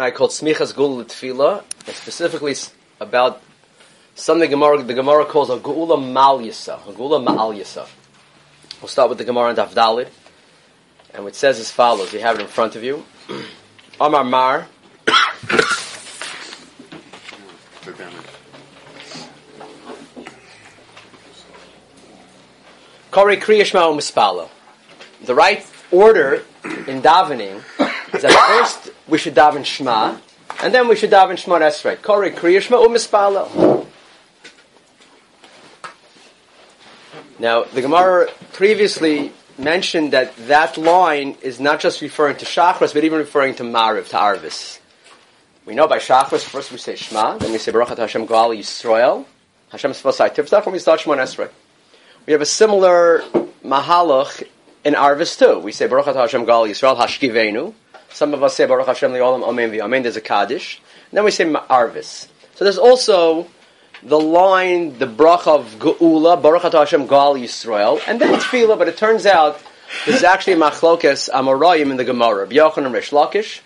I called Smichas Gula Tefillah, specifically about something Gemara, the Gemara calls a Gula Mal Yisa, a Gula Mal Yisa. We'll start with the Gemara in Daf Dalid, and it says as follows. You have it in front of you. Amar Mar. Kori Kriyashma Mispalo. The right order in davening is that first we should daven Shema, and then we should daven Shema Esrei. Kori Kriyashma Umispalo. Now, the Gemara previously mentioned that that line is not just referring to Shachris, but even referring to Mariv, to Arvis. We know by Shachris, first we say Shema, then we say Baruch Hashem Gal Yisrael, Hashem Sfasai Tivtach, and we start Shema Esrei. We have a similar Mahalach in Arvis too. We say Baruch Hashem Gal Yisrael Hashkivenu. Some of us say Baruch Hashem Li'olam Amen V'Amen. There's a Kaddish. And then we say Arvis. So there's also the line, the bracha of Geula, Baruch Hashem Gal Yisrael, and then Tefillah, but it turns out there's actually machlokes Amoraim in the Gemara. B'Yochanan Rish Lakish.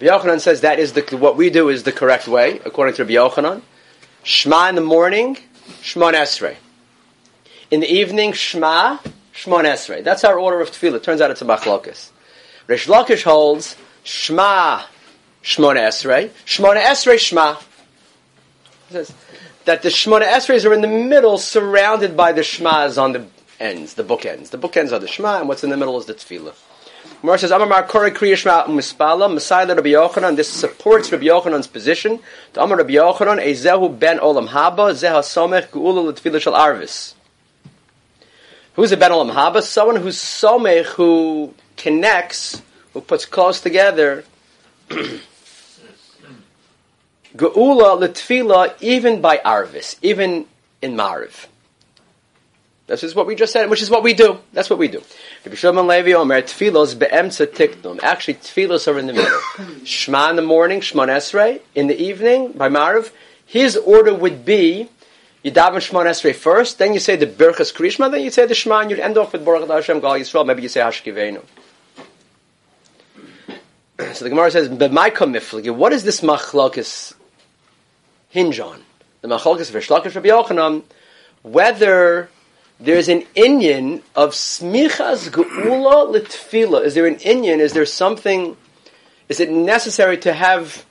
B'Yochanan says that is the, what we do is the correct way, according to B'Yochanan. Shema in the morning, Shema Esrei. In the evening, Shema, Shema Esrei. That's our order of Tefillah. It turns out it's a machlokes. Rish Lakish holds Shema, Shema Esrei, Shema Esrei, Shema. that the Shemona Esreis are in the middle, surrounded by the Shmas on the ends, the bookends. The bookends are the Shema, and what's in the middle is the Tefillah. Gemara says, Amar Kori Kriya Shema Mispala, Messiah Rabbi Yochanan. This supports Rabbi Yochanan's position. To Amar Rabbi Yochanan, Ezehu ben Olam Haba, Zeha Somech Geula L'Tefillah Shal Arvis. Who's a ben Olam Haba? Someone who's Somech, who connects, who puts close together Geula L'Tefillah even by Arvis, even in Mariv. This is what we just said, which is what we do. That's what we do. Rabbi Shimon Levi Omer, Tfilos be'emtza tiknum. Actually, Tfilos are in the middle. Shema in the morning, Shema Esrei. In the evening, by Mariv, his order would be, you daven Shema Esrei first, then you say the Birchas Krishma, then you say the Shema, and you'd end off with Baruch Hashem Gal Yisrael, maybe you say Hashkivenu. So the Gemara says, what is this machlokis hinge on? The machlokis of Rishlakish Rabbi Yochanan, whether there's an Inyan of smichas geula litfila. Is there an Inyan? Is there something? Is it necessary to have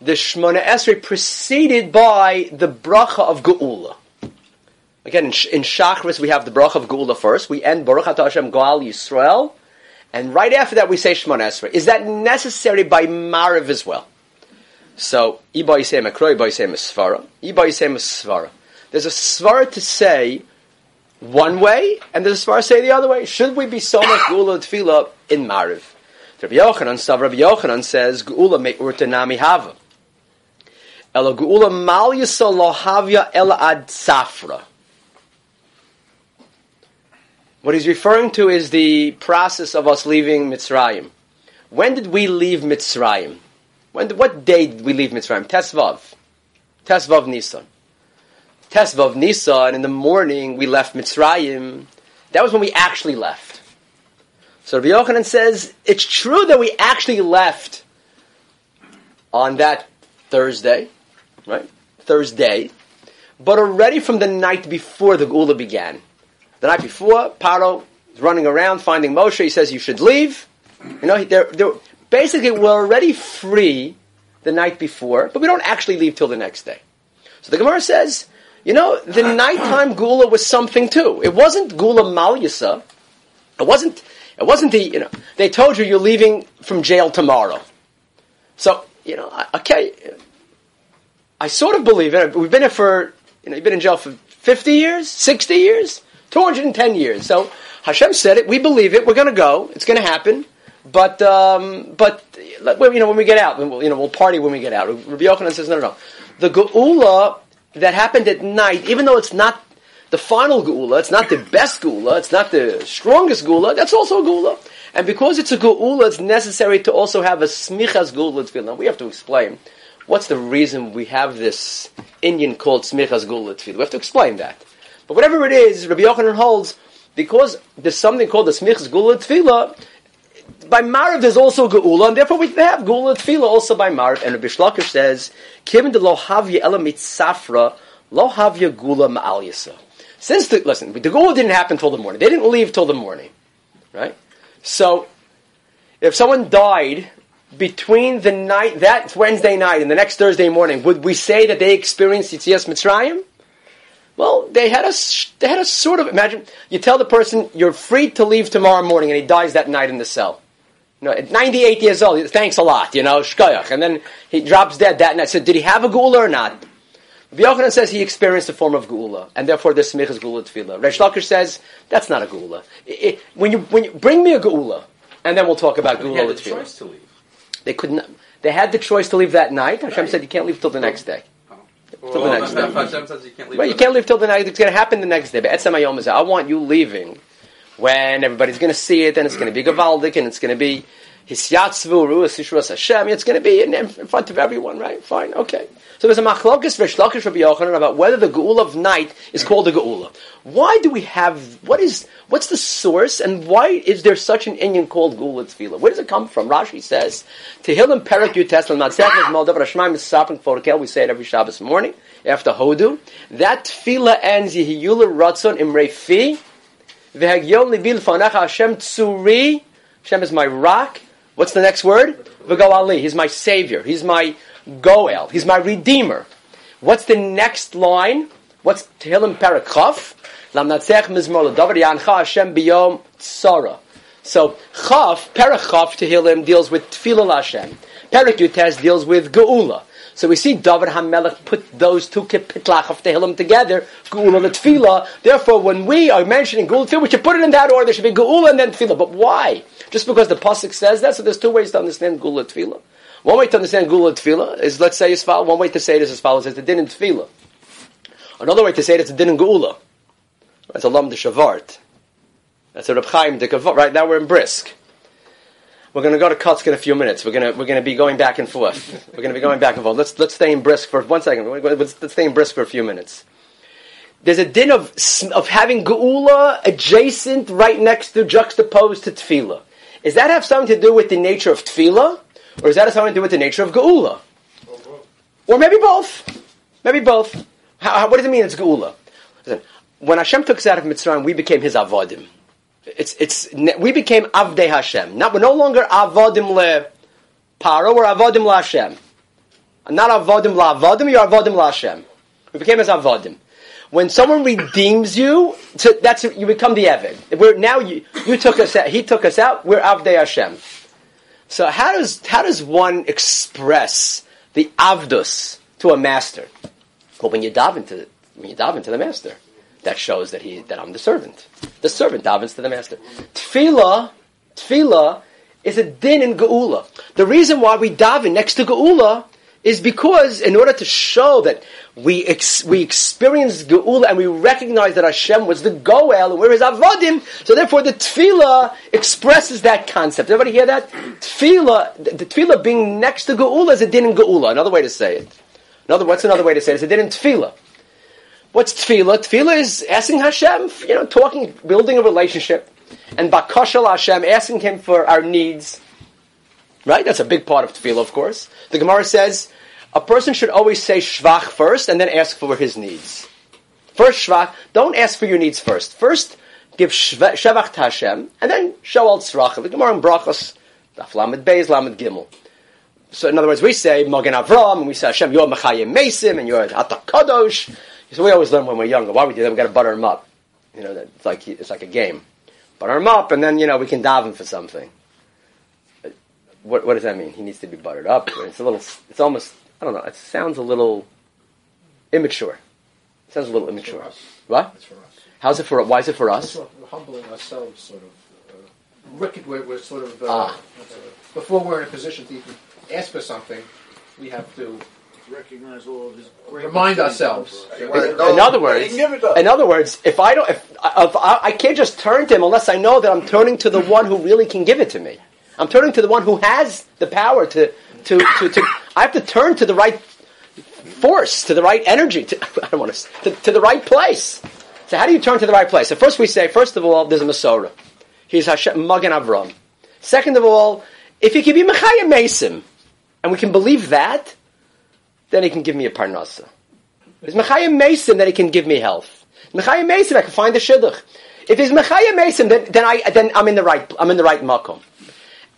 the Shmona Esrei preceded by the bracha of geula? Again, in, Shachris we have the bracha of geula first. We end Baruch Atah Hashem Goal Yisrael, and right after that we say Shmona Esrei. Is that necessary by Mariv as well? So, Iba Yisem Akro, Iba Yisem Svara. Iba Yisem Svara. There's a Svara to say one way, and there's a Svara to say the other way. Should we be so much Gula Tefillah in Mariv? Rabbi Yochanan, Rabbi Yochanan says, Gula me urtanami hava. Ela mal ela ad safra. What he's referring to is the process of us leaving Mitzrayim. When did we leave Mitzrayim? When, what day did we leave Mitzrayim? Tesvav. Tesvav Nisan. Tesvav Nisan, in the morning we left Mitzrayim. That was when we actually left. So Rabbi Yochanan says, it's true that we actually left on that Thursday, right? Thursday, but already from the night before the Gula began. The night before, Paro is running around finding Moshe. He says, you should leave. You know, they're, they're, basically we're already free the night before, but we don't actually leave till the next day. So the Gemara says, you know, the nighttime gula was something too. It wasn't gula malyasa. It wasn't. It wasn't the. You know, they told you you're leaving from jail tomorrow. So you know, okay. I sort of believe it. We've been here for. You know, you've been in jail for fifty years, sixty years, two hundred and ten years. So Hashem said it. We believe it. We're going to go. It's going to happen. But um, but you know when we get out, we'll, you know we'll party when we get out. Rabbi Yochanan says no, no, no. The geula that happened at night, even though it's not the final geula, it's not the best geula, it's not the strongest geula. That's also a geula, and because it's a geula, it's necessary to also have a smichas geula tefillah. We have to explain what's the reason we have this Inyan called smichas geula tefillah. We have to explain that. But whatever it is, Rabbi Yochanan holds because there's something called the smichas geula tefillah by Marav there's also Geula, and therefore we have Geula Tefillah also by Marav. And Rabbi Shlakish says, Kivin de lo havya ela mitzafra, lo Gula ma'al yisa. Since the, listen, the Geula didn't happen till the morning. They didn't leave till the morning. Right? So, if someone died between the night, that Wednesday night and the next Thursday morning, would we say that they experienced Yitzias Mitzrayim? Well, they had a they had a sort of imagine. You tell the person you're free to leave tomorrow morning, and he dies that night in the cell. You know, at 98 years old, thanks a lot, you know, shkoyach. And then he drops dead that night. So did he have a gula or not? Yochanan says he experienced a form of gula, and therefore the smich is gula tefillah. Resh Lakish says that's not a gula. It, it, when you when you bring me a gula, and then we'll talk about gula tefillah. Choice to leave. They couldn't. They had the choice to leave that night. Hashem Right. said you can't leave till the next day. Well, Till the next day. Hashem says you can't leave. Right, you can't leave till the night. It's going to happen the next day. But Etzem Hayom is, I want you leaving when everybody's going to see it, and it's going to be gavaldik, and it's going to be hisyatzvu ruas yishras Hashem. It's going to be in, in front of everyone, right? Fine, okay. So there's a machlokas v'shlakish Rabbi Yochanan about whether the geula of night is called the geula. Why do we have? What is? What's the source? And why is there such an Inyan called geula tefillah? Where does it come from? Rashi says Tehillim Perak Yutes Matzech Maldav Rashmaim is Sapin Forkel. We say it every Shabbos morning after Hodu. That tefillah ends Yehiyula Ratzon Imrei Fi. V'hagyom libil fanach Hashem tzuri. Hashem is my rock. What's the next word? V'go Ali. He's my savior. He's my goel. He's my redeemer. What's the next line? What's Tehillim Parakhof? Lam natzech mizmor l'davar yancha Hashem biyom tzara. So Chaf, Perachaf Tehillim deals with Tefillah Hashem. Perak deals with Geula. So we see David HaMelech put those two Kipitlach of Tehillim together, Geula and Tefillah. Therefore, when we are mentioning Geula Tefillah, we should put it in that order. There should be Geula and then Tefillah. But why? Just because the Pasuk says that? So there's two ways to understand Geula Tefillah. One way to understand Geula Tefillah is, let's say, as follows. One way to say it is as follows: it's the din in Tefillah. Another way to say it is the din in Geula. That's a lam de shavart. That's a Reb Chaim de Kavot. Right now we're in Brisk. We're going to go to Kotsk in a few minutes. We're going to we're to be going back and forth. We're going to be going back and forth. Let's let's stay in Brisk for one second. Let's, let's stay in Brisk for a few minutes. There's a din of of having Geula adjacent, right next to, juxtaposed to Tefillah. Does that have something to do with the nature of Tefillah, or does that have something to do with the nature of Geula? Or maybe both. Maybe both. How, how, what does it mean it's Geula? Listen, when Hashem took us out of Mitzrayim, we became His avodim. It's it's we became Avdei Hashem. Not we're no longer avodim le Paro. We're avodim la Hashem. Not avodim la avodim. You're avodim la Hashem. We became as avodim. When someone redeems you, that's you become the Eved. We're now you you took us out. He took us out. We're Avdei Hashem. So how does how does one express the Avdus to a master? Well, when you dive into when you dive into the master, that shows that he that I'm the servant. The servant davens to the master. Tefillah, tefillah is a din in Geula. The reason why we daven next to Geula is because in order to show that we ex- we experience Geula and we recognize that Hashem was the Goel and we're His Avodim, so therefore the Tefillah expresses that concept. Everybody hear that? Tefillah, the, the Tefillah being next to Geula is a din in Geula. Another way to say it. Another, what's another way to say it? It's a din in Tefillah. What's tefillah? Tefillah is asking Hashem, you know, talking, building a relationship, and bakashal Hashem, asking Him for our needs. Right? That's a big part of tefillah, of course. The Gemara says a person should always say shvach first, and then ask for his needs. First shvach. Don't ask for your needs first. First, give shevach to Hashem, and then show al tzrach. The Gemara in brachos, daf lamed beis, lamed gimel. So in other words, we say Magen Avram, and we say Hashem, you're Mechayim Mesim, and you're Atak Kadosh. So we always learn when we're younger. Why we do that? We got to butter them up. You know, that- it's like it's like a game. Butter them up, and then you know we can dive daven for something. What, what does that mean? He needs to be buttered up. It's a little. It's almost. I don't know. It sounds a little immature. It sounds a little immature. us. What? It's for us. How's it for? Why is it for us? It's humbling ourselves, sort of. Uh, rec- we're, we're sort of. Uh, Ah. uh, before we're in a position to even ask for something, we have to recognize all of his great remind ourselves. done that for us. we're- in other words, he never does. in other words, if I don't, if, if I, I can't just turn to him unless I know that I'm turning to the one who really can give it to me. I'm turning to the one who has the power to, to, to, to I have to turn to the right force, to the right energy. To, I don't want to, to, to the right place. So how do you turn to the right place? So first we say, first of all, there's a Masorah. He's Hashem, Magen Avram. Second of all, if he can be Mechaya Mesim, and we can believe that, then he can give me a parnasa. If he's Mechaya Mesim, then he can give me health. Mechaya Mason, I can find the shidduch. If he's Mechaya Mason, then, then I then I'm in the right I'm in the right makom.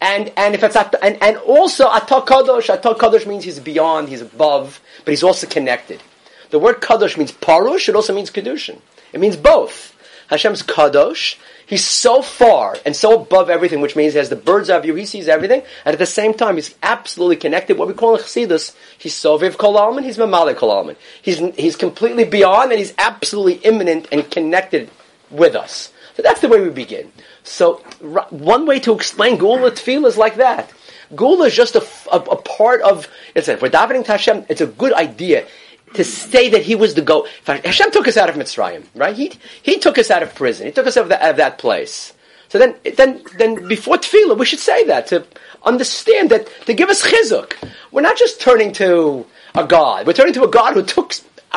And and if it's at, and and also atok kadosh atok kadosh means he's beyond, he's above, but he's also connected. The word kadosh means parush. It also means kedushin. It means both. Hashem's kadosh. He's so far and so above everything, which means he has the bird's eye view. He sees everything, and at the same time, he's absolutely connected. What we call in chassidus, he's soviv kol alman. He's mamale kol alman. He's he's completely beyond, and he's absolutely imminent and connected with us. So that's the way we begin. So r- one way to explain Gula Tefillah is like that. Gula is just a, part of, it's a, for davening to Hashem, it's a good idea to say that he was the go. Hashem took us out of Mitzrayim, right? He, he took us out of prison. He took us out of, the, out of that place. So then, then, then before Tefillah, we should say that to understand that, to give us chizuk. We're not just turning to a God. We're turning to a God who took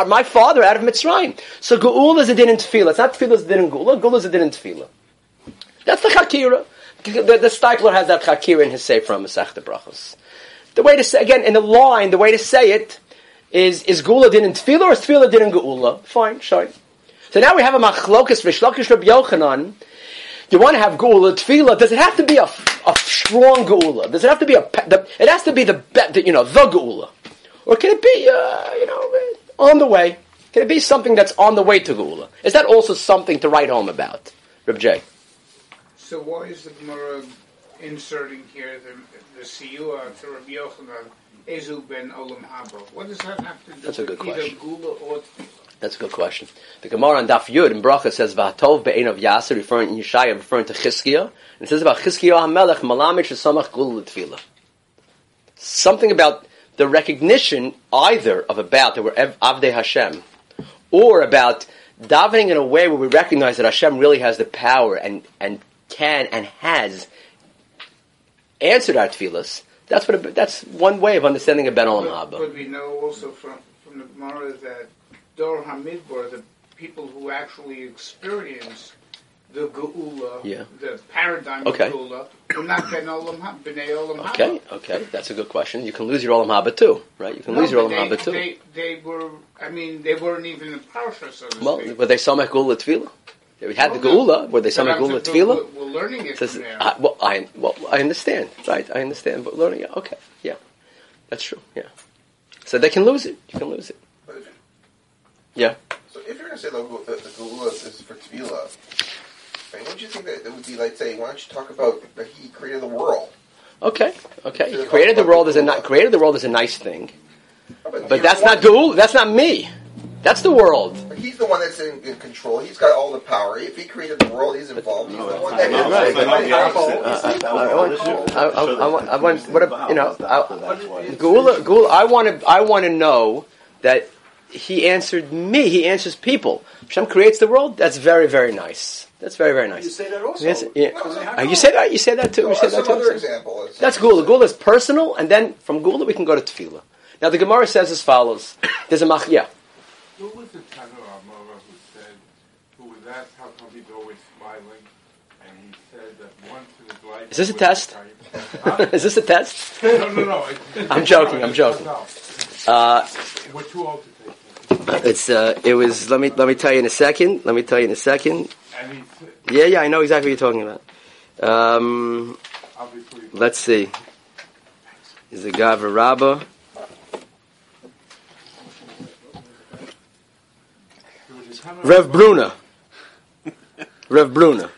my father out of Mitzrayim. So Geula is a din in Tefillah. It's not Tefillah is a din in Geula. Is a din in Tefillah. That's the Chakira. The, the has that Chakira in his Sefer from Brachos. The way to say, again, in the line, the way to say it is, is Gula din in Tefillah or is Tefillah din in Geula? Fine, sure. So now we have a Machlokas Vishlakish Rabbi Yochanan. You want to have Gula, Tefillah, does it have to be a, a strong Gula? Does it have to be a, the, it has to be the, the, you know, the Gula? Or can it be, uh, you know, on the way? Can it be something that's on the way to Gula? Is that also something to write home about? Reb J. So why is the Gemara inserting here the the siyua to Rabbi Yochanan Ezu ben Olam Haba? What does that have to do That's a with good either question. Gula or? That's a good question. The Gemara on Daf Yud in Bracha says Vatov be'en of Yasser, referring in Yeshaya, referring to Chizkiah. And it says about Chizkiah HaMelech, Malamich Samach Gul Tefillah. Something about the recognition either of about that we're Avdei Hashem, or about davening in a way where we recognize that Hashem really has the power and, and can and has answered our tefillahs. That's what. A, that's one way of understanding a Ben Olam But, Haba. but we know also from from the Gemara that Dor Hamidbar, the people who actually experience the Geula, Yeah. the paradigm Okay. of Geula, were not Ben Olam Haba, Bnei Olam Haba. Okay, okay, that's a good question. You can lose your Olam Haba too, right? You can No, lose your Olam they, Haba too. They, they were, I mean, they weren't even in Parsha, so to well, speak. were they Samech Gula Tefillah? We had the Well, Geula. Were they But Samech I'm Gula just- Tefillah? We're, we're learning it Says, from there. I, well, I, well, I understand, right? I understand, but learning, yeah, okay, yeah, that's true, yeah. So they can lose it. You can lose it. Yeah. so if you're going to say the, the, the Geula is for Tefillah, I mean, don't you think that it would be like saying, why don't you talk about that he created the world? Okay, okay. So Created the world is a about ni- created the world is a nice thing, But, but that's not one- Geula. That's not me. That's the world. He's the one that's in, in control. He's got all the power. If he created the world, he's involved. He's the one that No, is. the opposite. No, I, I, want, I, I, so I want, I the- want, what, a- you know, I, Gula, Gula, I want to, I want to know that he answered me. He answers people. Hashem creates the world. That's very, very nice. That's very, very nice. You nice. say that also. Yes, yeah. No, no, Uh, you say that. You say that too. No, You say some that other too. example. That's Gula. Gula is personal, and then from Gula we can go to Tefillah. Now the Gemara says as follows. There's a mach. Yeah. Who was the Tanur Amora who said, who was asked how come he's always smiling, and he said that once in his life... Is this a test? Is this a test? no, no, no. I'm joking, I'm joking. Uh, we're too old to take it. it's uh, it was. Let me let me tell you in a second. Let me tell you in a second. Yeah, yeah, I know exactly what you're talking about. Um, let's see. Is the Gavra Rabbah? there was a Tanur Rev Bruna. Rev Bruna.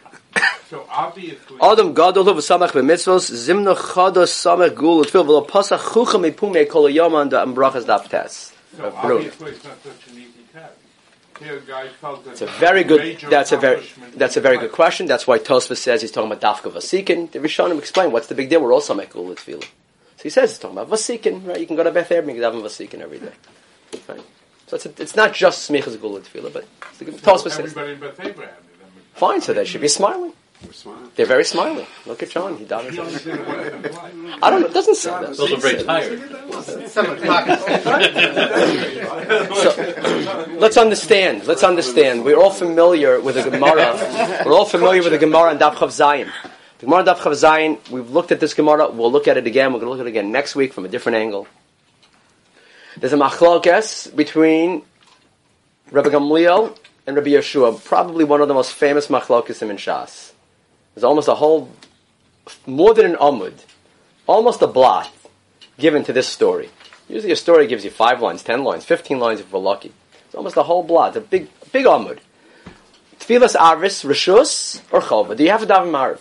So obviously, Adam gadol hu v'samach b'mitzvos zimna chada samach gul utfil v'lo pasach chucha mipume kol yom and am brachas daf tes. so obviously it's not such an easy test. Here, the guy felt that It's a very good. That's a very. That's a very good question. That's why Tosfos says he's talking about dafka vasikin. The Rishonim explain what's the big deal. We're all samach gul utfil. So he says he's talking about vasikin, right? You can go to Beth Eber and vasikin every day, right? So it's, a, it's not just smichas gul utfil, but Tosfos says Everybody in Beth Abraham. fine. So they should be smiling. They're very smiling. Look at John. He davens. He only did it once in his life. I don't know. It doesn't say that. Those are very tired. So, let's understand. Let's understand. We're all familiar with the Gemara. We're all familiar with the Gemara and Daf Chav Zayim. The Gemara Daf Chav Zayin, we've looked at this Gemara, we'll look at it again, we're going to look at it again next week from a different angle. There's a machlokes between Rabbi Gamliel and Rabbi Yeshua, probably one of the most famous machlokes in Shas. There's almost a whole, more than an amud, almost a blot given to this story. Usually a story gives you five lines, ten lines, fifteen lines if we're lucky. It's almost a whole blot, a big, big amud. Tfilas arvis, rishus, or chova. Do you have a daven marv?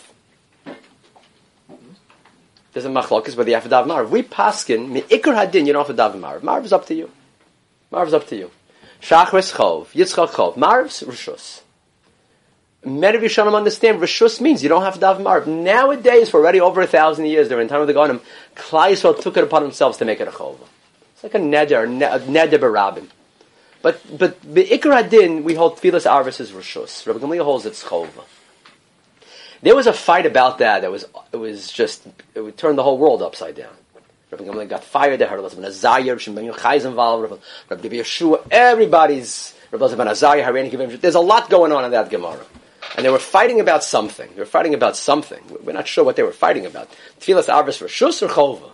There's a machlokas whether you have a daven marv. We paskin, mi ikr hadin, you don't have a daven marv. Marv is up to you. Marv is up to you. Shachris chov, yitzchak chov. Marv's rishus. Many Rishonim understand Rishus means you don't have to daven Marv. Nowadays, for already over a thousand years, during the time of the Gonim, Klai Yisrael took it upon themselves to make it a chova. It's like a neder, a neder barabin. But but the Ikar Adin, we hold Tfilas Arvis as Rishus. Rabbi Gamliel holds it's chova. There was a fight about that. That was it was just it would turn the whole world upside down. Rabbi Gamliel got fired. There, Rabbi Ben Rabbi Ben Yochai involved. Rabbi Yeshua, everybody's There's a lot going on in that Gemara. And they were fighting about something. They were fighting about something. We're not sure what they were fighting about. Tfilas Arvis Rishus or Chova?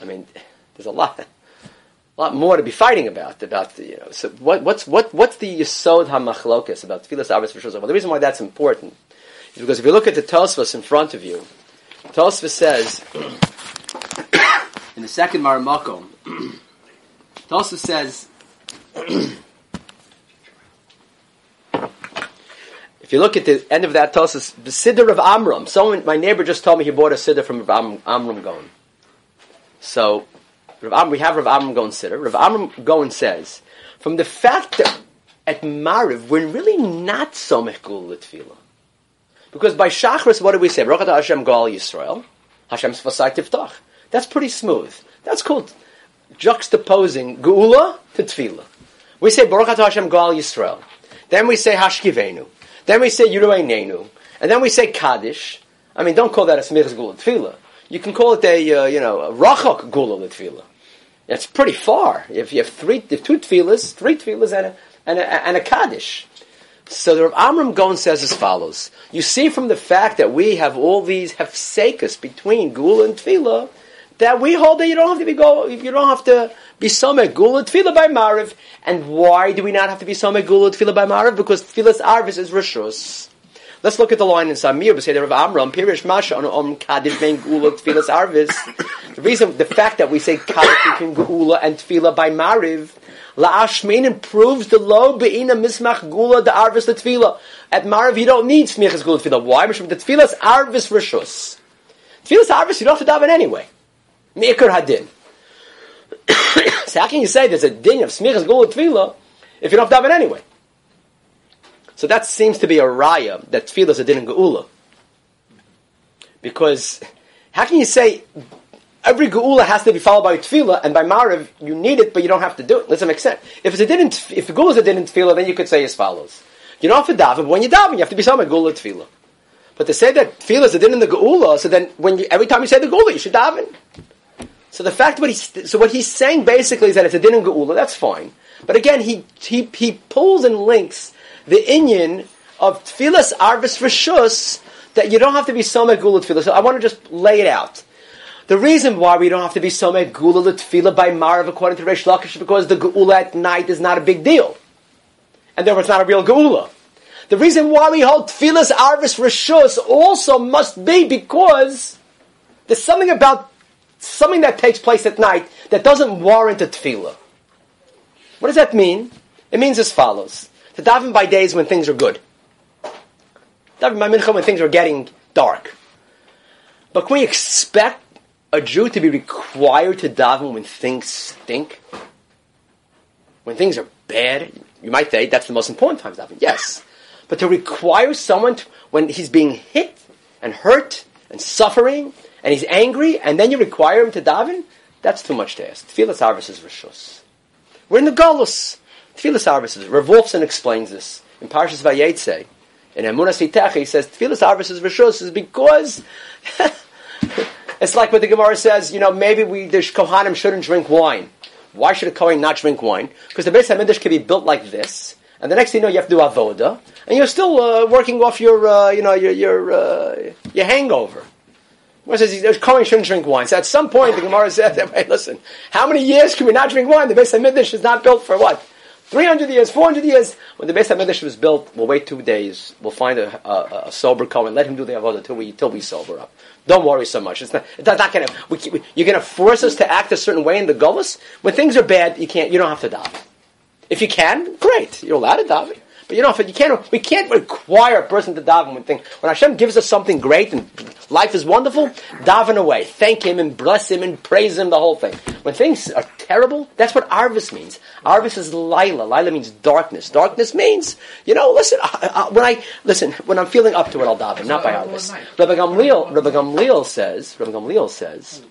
I mean, there's a lot, a lot more to be fighting about. About the, you know, so what, what's what what's the Yisod Hamachlokas about Tfilas Arvis Rishus? Well, the reason why that's important is because if you look at the Tosfos in front of you, Tosfos says in the second Maramakom, Tosfos says. If you look at the end of that Tosfos, the Siddur of Amram. Someone, my neighbor just told me he bought a Siddur from Rav Am, Amram Gon. So, Rav Am, we have Rav Amram Gon Siddur. Rav Amram Gon says, from the fact that at Mariv, we're really not so mechgul tefillah. Because by Shachris, what do we say? Baruch Hashem Gal Yisrael. Hashem Sfasai Tiftach. That's pretty smooth. That's called juxtaposing Geula to Tefillah. We say Baruch Hashem Gal Yisrael. Then we say Hashkivenu. Then we say Yirei Nenu. And then we say Kaddish. I mean, don't call that a Smichas Gula Tefillah. You can call it a, uh, you know, a Rachok Gula Tefillah. It's pretty far. If you have three, if two tefillahs, three tefillahs and a, and a, and a Kaddish. So the Rav Amram Gon says as follows. You see from the fact that we have all these hefsekas between Gula and Tefillah, that we hold that you don't have to be go, you don't have to be Somek Gula Tefillah by Mariv. And why do we not have to be Somek Gula Tefillah by Mariv? Because Tefillah's Arvis is Rishus. Let's look at the line in Samir, we say the Rav Amram, Pirish Masha, on Om Kaddish Ben Gula Tefillah's Arvis. The reason, the fact that we say Kaddish between Gula and Tefillah by Mariv, La'ashmin improves the low be'ina mismach gula the arvis the tefillah. At Mariv you don't need smichas gula tefillah. Why? Because the tefillah's arvis rishus. Tefillah's arvis you don't have to daven anyway. Me'ikr hadin. so how can you say there's a din of smichas gula tefillah if you don't daven anyway? So that seems to be a raya that tefillah is a din in geula. Because how can you say every geula has to be followed by tefillah, and by mariv you need it, but you don't have to do it. Doesn't make sense. If it's a din, if geula is a din in tefillah, then you could say as follows: You don't have to daven, but when you daven, you have to be some geula tefillah. But to say that tefillah is a din in the geula, so then when you, every time you say the geula, you should daven. So the fact what he's so what he's saying basically is that if a din in geula. That's fine. But again, he he he pulls and links the inyan of tefillah's arvis rishus that you don't have to be some geula tefillah. So I want to just lay it out. The reason why we don't have to be so gula tefillah by Marav according to Reish Lakish is because the geula at night is not a big deal. And therefore it's not a real geula. The reason why we hold tefillah's arvis rishus also must be because there's something about something that takes place at night that doesn't warrant a tefillah. What does that mean? It means as follows. To daven by days when things are good. Daven by mincha when things are getting dark. But can we expect a Jew to be required to daven when things stink? When things are bad? You might say that's the most important time to daven. Yes. But to require someone to, when he's being hit and hurt and suffering and he's angry and then you require him to daven, that's too much to ask. Tfilas Arvis is Rishus. We're in the Golus. Tfilas Arvis is. Rav Wolfson explains this in Parshas Vayetze. In Emunas he says Tfilas Arvis is Rishus is because It's like what the Gemara says, you know, maybe we, the Kohanim shouldn't drink wine. Why should a Kohen not drink wine? Because the Beis HaMikdash can be built like this, and the next thing you know, you have to do avoda, and you're still uh, working off your, uh, you know, your your uh, your hangover. Gemara says there's Kohen shouldn't drink wine. So at some point, the Gemara says, hey, listen, how many years can we not drink wine? The Beis Hamikdash is not built for what? 300 years, 400 years. When the Beis Hamikdash was built, we'll wait two days. We'll find a, a, a sober Kohen. Let him do the avodah till we till we sober up. Don't worry so much. It's not. It's not going to. You're going to force us to act a certain way in the gullus. When things are bad, you can't. You don't have to daven. If you can, great. You're allowed to daven. But you know, you can't, we can't require a person to daven when thing. When Hashem gives us something great and life is wonderful, daven away, thank Him and bless Him and praise Him, the whole thing. When things are terrible, that's what Arvis means. Arvis is Lila. Lila means darkness. Darkness means, you know, listen. I, I, when I listen, when I'm feeling up to it, I'll daven, not by Arvis. Rabbi Gamliel, Rabbi Gamliel says, Rabbi Gamliel says,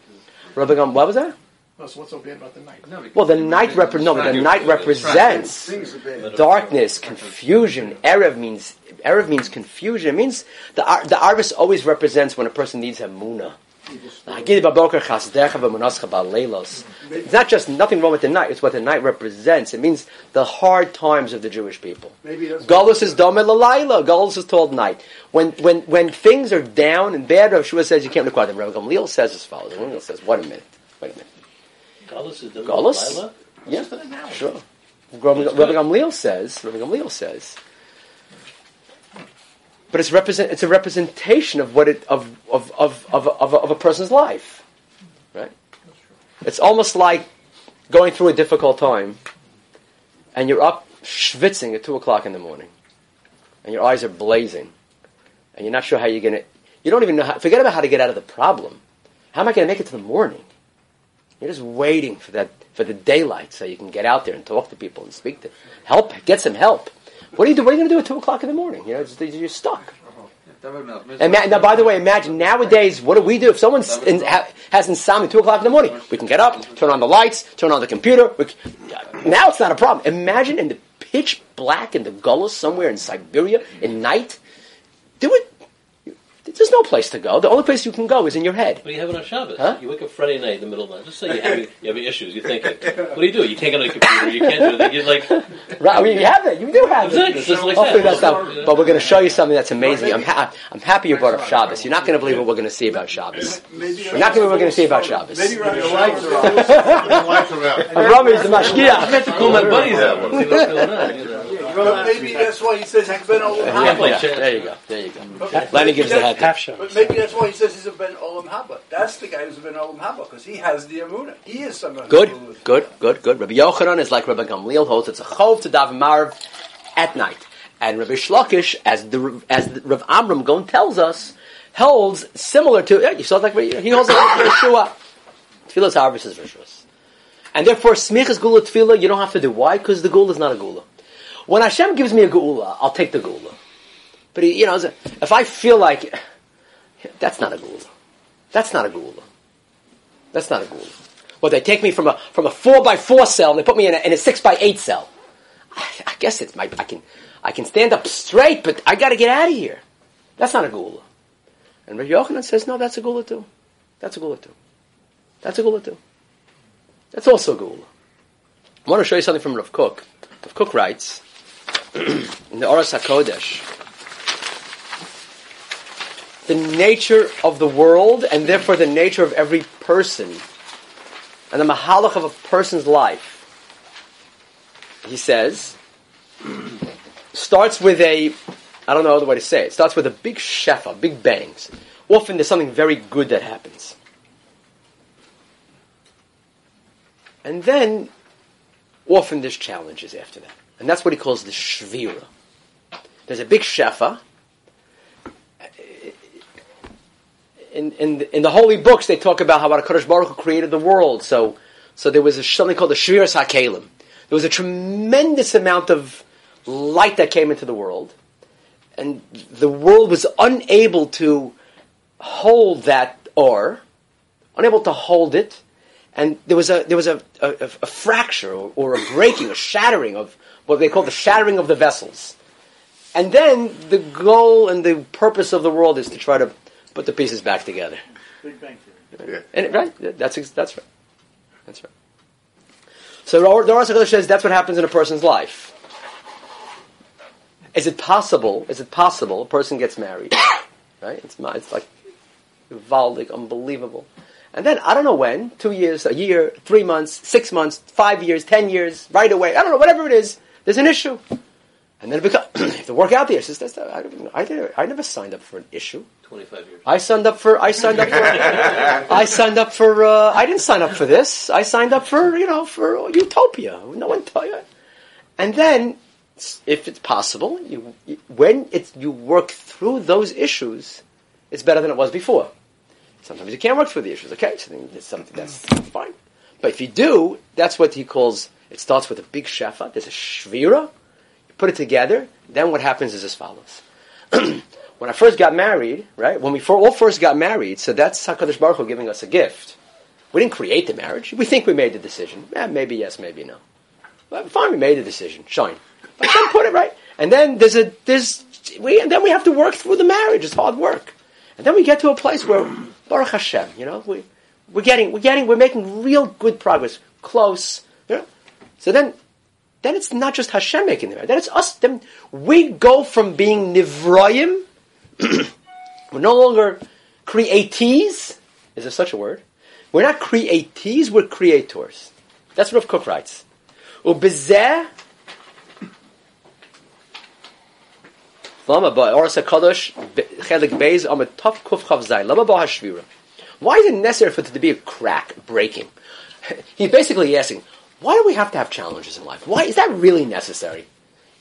Rabbi Gam, what was that? Well, so what's so bad about the night? No, Well, the night repre- no, but the night represents Things are bad. darkness, confusion. Erev means Erev means confusion. It means the ar- the Arvis always represents when a person needs a muna. It's not just nothing wrong with the night; it's what the night represents. It means the hard times of the Jewish people. Maybe that's Galus is dome lalayla. Galus is told night. When when when things are down and bad, Rav Shua says you can't require them. Rabbi Gamliel says as follows. Rabbi Gamliel says, "Wait a minute, wait a minute." Galus is the Galus? Yeah, Just an analogy. sure. Rabbi, Rabbi Gamliel says. Rabbi Gamliel says. But it's represent. It's a representation of what it of of of of, of, a, of a person's life, right? It's almost like going through a difficult time, and you're up schwitzing at two o'clock in the morning, and your eyes are blazing, and you're not sure how you're gonna. You don't even know how. Forget about how to get out of the problem. How am I going to make it to the morning? You're just waiting for that for the daylight so you can get out there and talk to people and speak to help, get some help. What do you do? What are you going to do at two o'clock in the morning? You know, you're stuck. And now, by the way, imagine nowadays, what do we do if someone in, ha, has insomnia two o'clock in the morning? We can get up, turn on the lights, turn on the computer. We c now it's not a problem. Imagine in the pitch black in the gullus somewhere in Siberia in night. Do it. There's no place to go. The only place you can go is in your head. What do you have it on Shabbos? Huh? You wake up Friday night in the middle of the night. Just say you have, you have issues. You're thinking, what do you do? You can't get on the computer. You can't do anything. You're like, Right? I mean, you have that. You do have it. exactly. It's just like Hopefully that. that's not. But we're going to show you something that's amazing. I'm, ha- I'm happy you brought up Shabbos. You're not going to believe what we're going to see about Shabbos. Maybe You're not going to believe what we're going to see about Shabbos. Maybe right The lights are out. The lights are out. Rami is the mashgiach. Call my buddies out. See what's going on. You know. But maybe that's why he says he's been Olam Yeah, Haba. yeah, there you go. There you go. Lenny gives the head. Half shot. But maybe that's why he says he's a Ben Olam Haba. That's the guy who's a Ben Olam Haba because he has the Amuna. He is someone. Good, who is- good, good, good. Rabbi Yochanan is like Rabbi Gamliel holds it's a chov to daven marv at night, and Rabbi Shlokish, as the as the, Rav Amram Gon tells us, holds similar to yeah, you saw it like he holds like Yeshua. Tefillah's harvest is rishus, and therefore smichas gula tefillah you don't have to do. Why? Because the gula is not a gula. When Hashem gives me a gula, I'll take the gula. But you know, if I feel like that's not a gula, that's not a gula. That's not a gula. Well, they take me from a from a four by four cell and they put me in a, in a six by eight cell. I, I guess it's my I can I can stand up straight, but I got to get out of here. That's not a gula. And Rabbi Yochanan says, no, that's a gula too. That's a gula too. That's a gula too. That's also a gula. I want to show you something from Rav Kook. Rav Kook writes in the Oras Hakodesh. The nature of the world, and therefore the nature of every person, and the mahalach of a person's life, he says, starts with a, I don't know the way to say it, starts with a big shefa, big bangs. Often there's something very good that happens. And then, often there's challenges after that. And that's what he calls the shvira. There's a big shefa. In, in, in the holy books, they talk about how HaKadosh Baruch created the world. So, so there was a, something called the Shviras HaKelim. There was a tremendous amount of light that came into the world. And the world was unable to hold that or, unable to hold it. And there was a, there was a, a, a fracture or, or a breaking, a shattering of what they call the shattering of the vessels. And then the goal and the purpose of the world is to try to put the pieces back together. Big Bang Theory. And right, that's that's right, that's right. So the Oral HaKadosh says that's what happens in a person's life. Is it possible? Is it possible a person gets married, right? It's ma- it's like valdik, unbelievable, and then I don't know when, two years, a year, three months, six months, five years, ten years, right away. I don't know, whatever it is. There's an issue, and then it becomes you have to work out the issues. That's, I, I, didn't- I never signed up for an issue. 25 years. I signed up for. I signed up for. I signed up for. Uh, I didn't sign up for this. I signed up for you know for utopia. No one tell you. And then, if it's possible, you, when it's you work through those issues, it's better than it was before. Sometimes you can't work through the issues. Okay, so then there's something that's fine. But if you do, that's what he calls. It starts with a big shefa. There's a shvira. You put it together. Then what happens is as follows. when I first got married, right? When we all first got married, so that's Hakadosh Baruch Hu giving us a gift. We didn't create the marriage. We think we made the decision. Eh, maybe yes, maybe no. But fine, we made the decision. Shine. But then put it right. And then there's a there's we and then we have to work through the marriage. It's hard work. And then we get to a place where Baruch Hashem, you know, we we're getting we're getting we're making real good progress. Close. So then then it's not just Hashem making the marriage. Then it's us. Then we go from being Nivroyim we're no longer createes. Is there such a word? We're not createes, we're creators. That's what Rav Kook writes. Hashvira Why is it necessary for it to be a crack, breaking? He's basically asking, why do we have to have challenges in life? Why is that really necessary?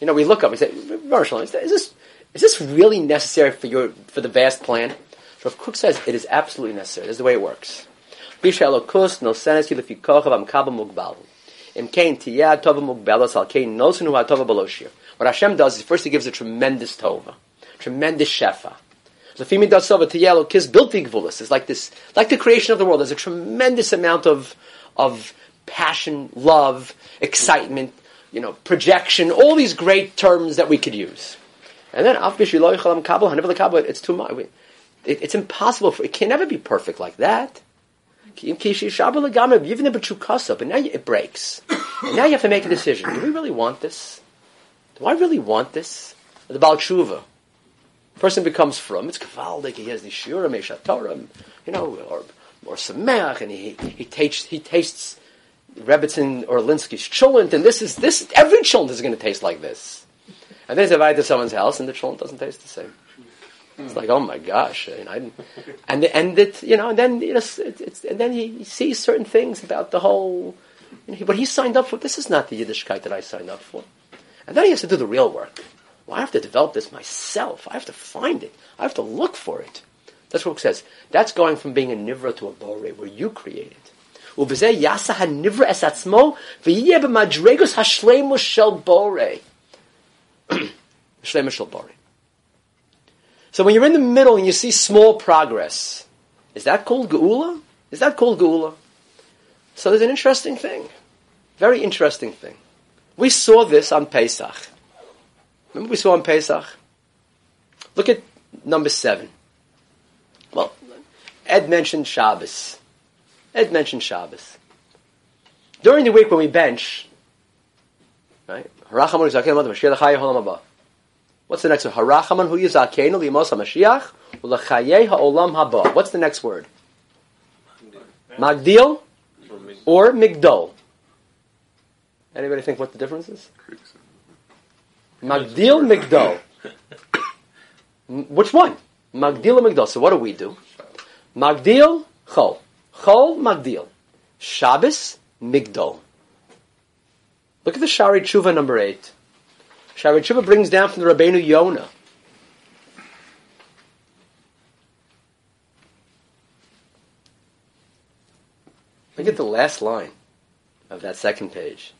You know, we look up and say, Marshall, is, this is this really necessary for your for the vast plan? So if Kook says it is absolutely necessary. This is the way it works. What Hashem does is first He gives a tremendous tova, tremendous shefa. It's like this, like the creation of the world. There's a tremendous amount of of passion, love, excitement, you know, projection, all these great terms that we could use. And then it's too much. It, it's impossible for it can never be perfect like that. Even but now it breaks. Now you have to make a decision. Do we really want this? Do I really want this? The Baal Tshuva. Person becomes from, it's kavaldik, he has the shura, meshat Torah, you know, or, or sameach, and he, he, tastes, he tastes Rebbitzin or Linsky's cholent, and this is, this, every cholent is going to taste like this. And then he's invited to someone's house, and the cholent doesn't taste the same. It's like, oh my gosh, and and and it, you know, and then you know, it's, and then he, he sees certain things about the whole. You know, what he signed up for. This is not the Yiddishkeit that I signed up for. And then he has to do the real work. Well, I have to develop this myself. I have to find it. I have to look for it. That's what it says. That's going from being a nivra to a bore, where you create it. ובזה יעשה הנברא את עצמו, ויהיה במדרגוס השלמוס של בורא. Shlemus shel bori. So when you're in the middle and you see small progress, is that called geula? Is that called geula? So there's an interesting thing, very interesting thing. We saw this on Pesach. Remember we saw on Pesach. Look at number seven. Well, Ed mentioned Shabbos. Ed mentioned Shabbos. During the week when we bench, right? Harachaman Zaken Mashiach Chayei Holam Haba. What's the next one? Harachaman Hu Yizakenu Limos HaMashiach HaOlam Haba. What's the next word? Magdil or Migdol? Anybody think what the difference is? Magdil, Migdol. Which one? Magdil or Migdol? So what do we do? Magdil, Chol. Chol, Magdil. Shabbos, Migdol. Look at the Shari Tshuva number eight. Shari Tshuva brings down from the Rabbeinu Yonah. Look at the last line of that second page.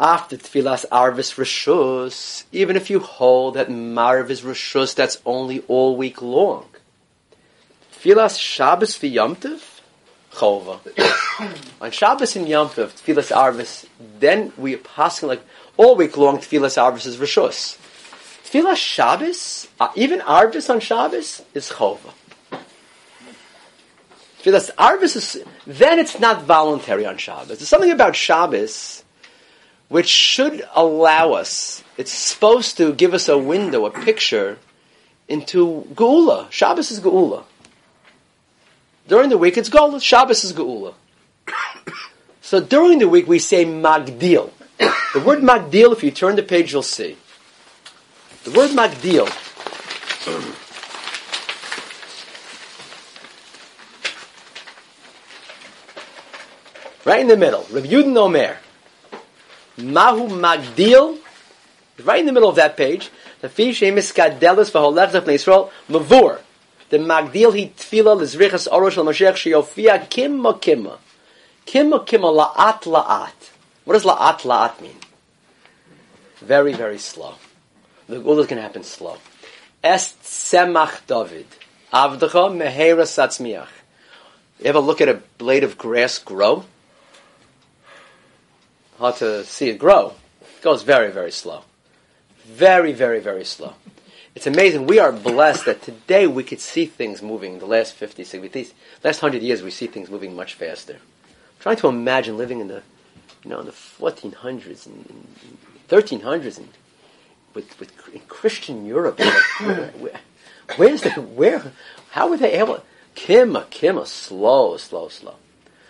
After Tfilas Arvis Rishus, even if you hold that Marv is Rishus, that's only all week long. Tfilas Shabbos v'Yomtiv, Chova. On Shabbos and Yom Tov, Tfilas Arvis, then we pass like all week long. Tfilas Arvis is Rishus. Tfilas Shabbos, uh, even Arvis on Shabbos is Chova. Tfilas Arvis is then it's not voluntary on Shabbos. There's something about Shabbos which should allow us, it's supposed to give us a window, a picture into Geula. Shabbos is Geula. During the week, it's Geula. Shabbos is Geula. So during the week, we say Magdil. The word Magdil, if you turn the page, you'll see. The word Magdil right in the middle, Rav Yudin Omer. Mahu Magdil, right in the middle of that page, the fish emiskadelis v'holechzef Israel mavur. The Magdil he tefila lizrichas orosh al sheyofia kimma kimma. Kimma kimma la'at la'at. What does la'at la'at mean? Very, very slow. The Gula to happen slow. Est semach David. Avdecha mehera satzmiach. You ever look at a blade of grass grow? Hard to see it grow. It goes very, very slow. Very, very, very slow. It's amazing. We are blessed that today we could see things moving. The last 50, 60, these last 100 years, we see things moving much faster. I'm trying to imagine living in the, you know, in the 1400s and, and 1300s and with, with in Christian Europe. Like, where, where's the, where, how were they able, kim, kim, Kimma, slow, slow, slow.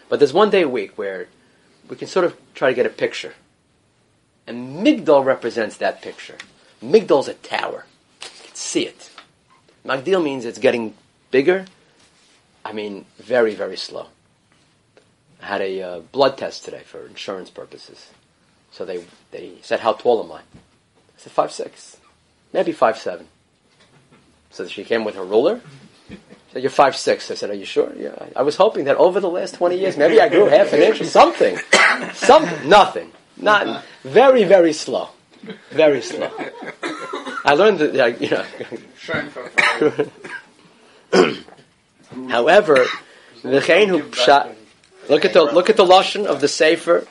But there's one day a week where we can sort of try to get a picture. And Migdal represents that picture. Migdal's a tower. See it. Magdil means it's getting bigger. I mean, very, very slow. I had a uh, blood test today for insurance purposes. So they, they said, how tall am I? I said, five six, maybe five seven. So she came with her ruler. She said, you're five six. I said, are you sure? Yeah. I was hoping that over the last 20 years, maybe I grew half an inch or something. Something. Nothing. Not, very, very slow. Very slow. I learned that, like, you know, Shine for fire. However, v'chein hu pshat. Look at the look at the lashon of the sefer.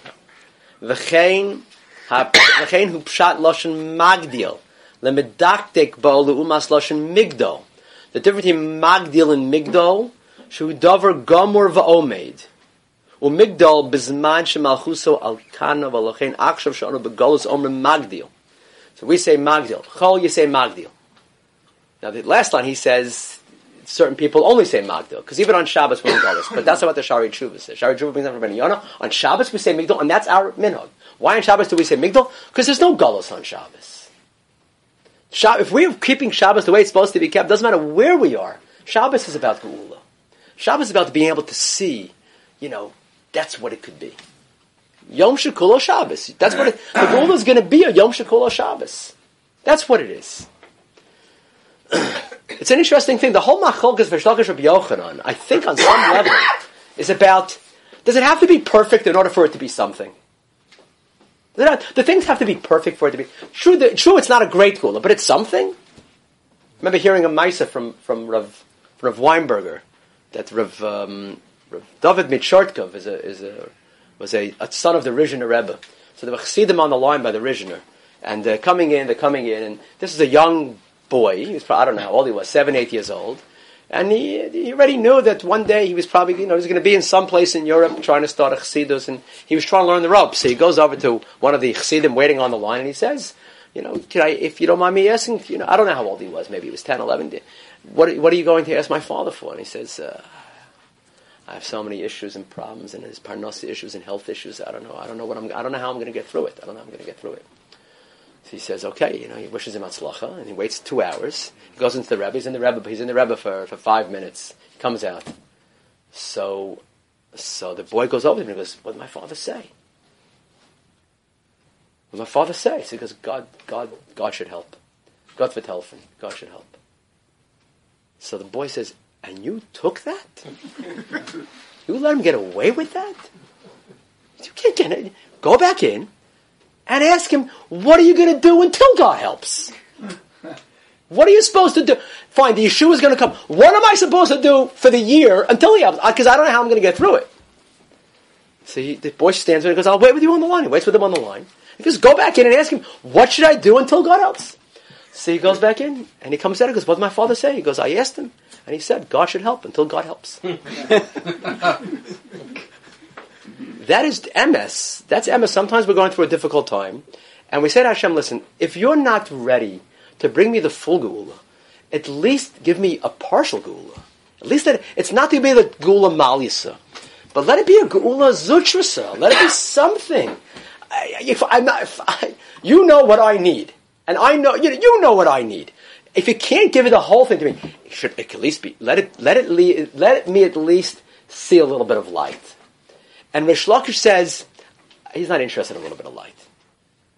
V'chein ha- v'chein hu pshat lashon magdil lemedaktek bo leumas lashon migdol. The difference between magdil and migdol shu davar gomor va'omed. Umigdol bizman shemalchuso al kana v'lochein akshav shonu begolus omer magdil. So we say magdil. Chol you say magdil. Now the last line he says certain people only say Magdil, because even on Shabbos we're in Golis. But that's not what the Shari Tshuva says. Shari Tshuva brings up from. On Shabbos we say Migdal, and that's our minhag. Why on Shabbos do we say Migdal? Because there's no Golis on Shabbos. Shab- if we're keeping Shabbos the way it's supposed to be kept, doesn't matter where we are. Shabbos is about Geula. Shabbos is about being able to see, you know, that's what it could be. Yom Shekulo Shabbos. That's what it, the Geula is going to be a Yom Shekulo Shabbos. That's what it is. It's an interesting thing. The whole Macholkas V'Shlakish Rabbi Yochanan, I think on some level, is about, does it have to be perfect in order for it to be something? The things have to be perfect for it to be, true, the, true it's not a great gula, but it's something? I remember hearing a Maisa from, from Rav, Rav Weinberger, that Rav, um, Rav David Mitshortkov is a, is a, was a, a son of the Rizhiner Rebbe. So they were chassidim on the line by the Rizhiner. And they're coming in, they're coming in, and this is a young boy. He was probably, I don't know how old he was, seven, eight years old. And he, he already knew that one day he was probably, you know, he was going to be in some place in Europe trying to start a chassidus, and he was trying to learn the ropes. So he goes over to one of the chassidim waiting on the line, and he says, you know, can I, if you don't mind me asking, you know, I don't know how old he was, maybe he was 10, 11. What, what are you going to ask my father for? And he says, uh, I have so many issues and problems, and there's parnasa issues and health issues. I don't know. I don't know what I'm. I don't know how I'm going to get through it. I don't know how I'm going to get through it. So he says, okay, you know, he wishes him atzlacha, and he waits two hours. He goes into the Rebbe. He's in the Rebbe. He's in the Rebbe for, for five minutes. He comes out. So, so the boy goes over to him and goes, "What did my father say?" What did my father say? So he goes, "God, God, God should help. God for. God should help." So the boy says, "And you took that? you let him get away with that? You can't get it. Go back in." and ask him, what are you going to do until God helps? What are you supposed to do? Fine, the Yeshua is going to come. What am I supposed to do for the year until he helps? Because I don't know how I'm going to get through it. So he, the boy stands there and goes, I'll wait with you on the line. He waits with him on the line. He goes, go back in and ask him, what should I do until God helps? So he goes back in and he comes out and goes, what did my father say? He goes, I asked him. And he said, God should help until God helps. That is MS. That's MS. Sometimes we're going through a difficult time, and we say to Hashem, "Listen, if you're not ready to bring me the full gula, at least give me a partial gula. At least that it's not to be the gula malisa, but let it be a gula zutrasa. Let it be something. I, if I'm not, if I, you know what I need, and I know you, know, you know what I need. If you can't give it the whole thing to me, it should at least be let it let it le- let me at least see a little bit of light. And Rish Lakish says he's not interested in a little bit of light.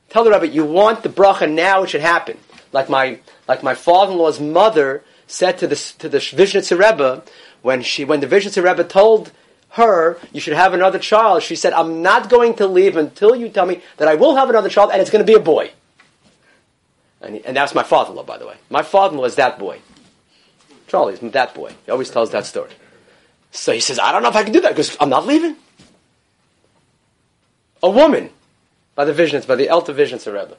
Tell the rabbi you want the bracha now; it should happen. Like my like my father-in-law's mother said to the to the Rebbe when she when the Vizhnitzer Rebbe told her you should have another child. She said, "I'm not going to leave until you tell me that I will have another child, and it's going to be a boy." And, and that's my father-in-law, by the way. My father-in-law is that boy. Charlie's that boy. He always tells that story. So he says, "I don't know if I can do that because I'm not leaving." A woman, by the visions, by the Elta Visions Rebbe.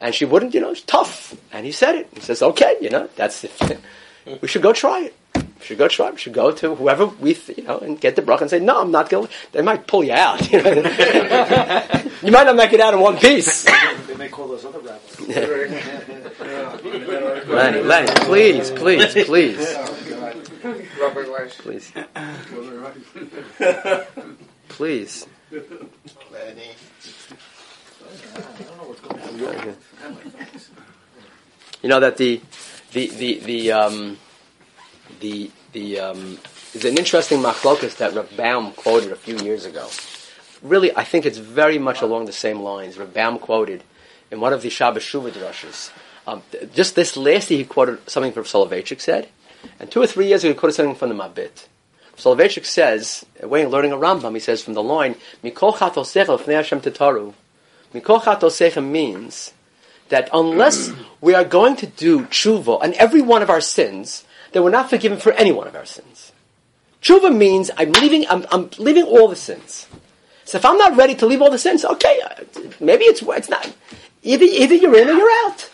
And she wouldn't, you know, it's tough. And he said it. He says, okay, you know, that's it. we should go try it. We should go try it. We should go to whoever we, th- you know, and get the bracha and say, no, I'm not going. They might pull you out. You, know? you might not make it out in one piece. They may call those other rabbis. Lenny, Lenny, please, please, please, Robert Weiss. please, please. Lenny. You know that the the the the um, the the um, is an interesting machlokas that Baum quoted a few years ago. Really, I think it's very much along the same lines. Baum quoted in one of the Shabbos Shuvah drushes. Um, th- just this last year, he quoted something from Soloveitchik said, and two or three years ago, he quoted something from the Mabit. Soloveitchik says, when learning a Rambam, he says from the line, "Mikol Hashem tetaru." Mikol means that unless we are going to do tshuva on every one of our sins, then we're not forgiven for any one of our sins. Tshuva means I'm leaving, I'm, I'm leaving all the sins. So if I'm not ready to leave all the sins, okay, uh, maybe it's it's not. Either either you're in or you're out.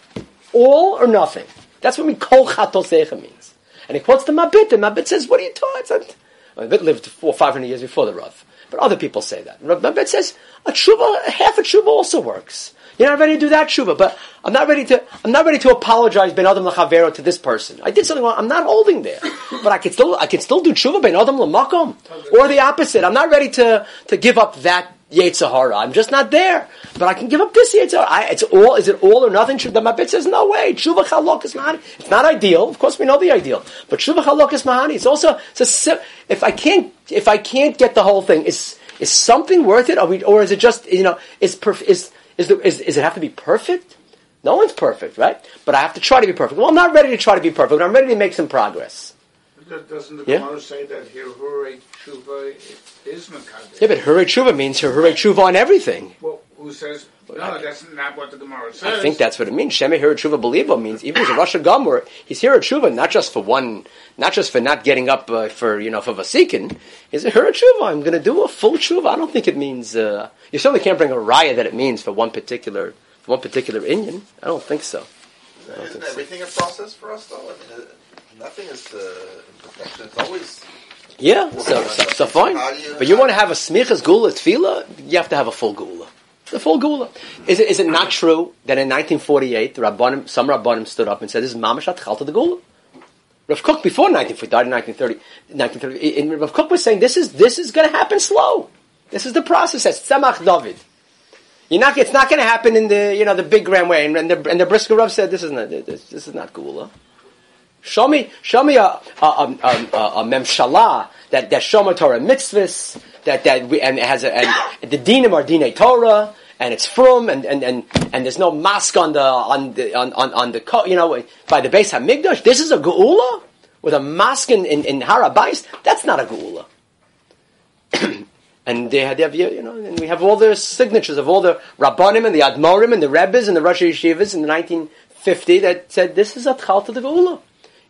All or nothing. That's what Mikol chatosecha means. And he quotes the Mabit. The Mabit says, "What are you talking?" Well, Mabit lived four, five hundred years before the Rav, but other people say that. Rav Mabit says a tshuva, half a tshuva also works. You're not ready to do that tshuva, but I'm not ready to. I'm not ready to apologize ben adam lachavero to this person. I did something wrong. I'm not holding there, but I can still. I can still do tshuva ben adam lamakom, or the opposite. I'm not ready to to give up that Yetzirah. I'm just not there. But I can give up this Yetzirah. I, it's all, is it all or nothing? The Mabit says, no way. Tshuva chalok is mahani. It's not ideal. Of course we know the ideal. But tshuva chalok is mahani. It's also, it's a, if I can't, if I can't get the whole thing, is, is something worth it? Are we, or is it just, you know, is, is, is, the, is, is it have to be perfect? No one's perfect, right? But I have to try to be perfect. Well, I'm not ready to try to be perfect, but I'm ready to make some progress. Doesn't the Yeah. Gemara say that Hirhure Tshuva is Makadesh? Yeah, but Hurray Tshuva means Hurray Tshuva on everything. Well, who says, no, I- that's not what the Gemara says. I think that's what it means. Shemi Hira Tshuva Believa means even as a Rasha Gomor, he's Hira Tshuva not just for one, not just for not getting up uh, for you know for Vasikin. He's a Hira Tshuva. I'm going to do a full Tshuva. I don't think it means. Uh, you certainly can't bring a raya that it means for one particular for one particular Inyan. I don't think so. Isn't everything a process for us, though? I mean, uh, nothing is uh, in perfection. It's always Yeah, so so, so fine. You- But you want to have a smichas gula tefillah, you have to have a full gula. The full gula. Is it, is it not true that in 1948, the some Rabbanim stood up and said, this is mamash atchal to the gula? Rav Kook before 1940, died in 1930, 1930 and Rav Kook was saying, this is, this is going to happen slow. This is the process. That's tzemach David. You're not, it's not going to happen in the, you know, the big grand way. And, and the, and the Brisker Rav said, this is not, this, this is not gula. Show me, show me a, a, a, a, a that, that shomer Torah mitzvahs, that, that we, and it has a, and the dinim are dinei Torah, and it's from, and, and, and, and there's no mask on the, on the, on, on, on the, you know, by the base Hamikdash. This is a geula? With a mask in, in, in Harabais? That's not a geula. and they had, they have, you know, and we have all the signatures of all the Rabbanim and the Admorim and the Rebbes and the Rosh Yeshivas in the 1950 that said, this is a tchal to the geula.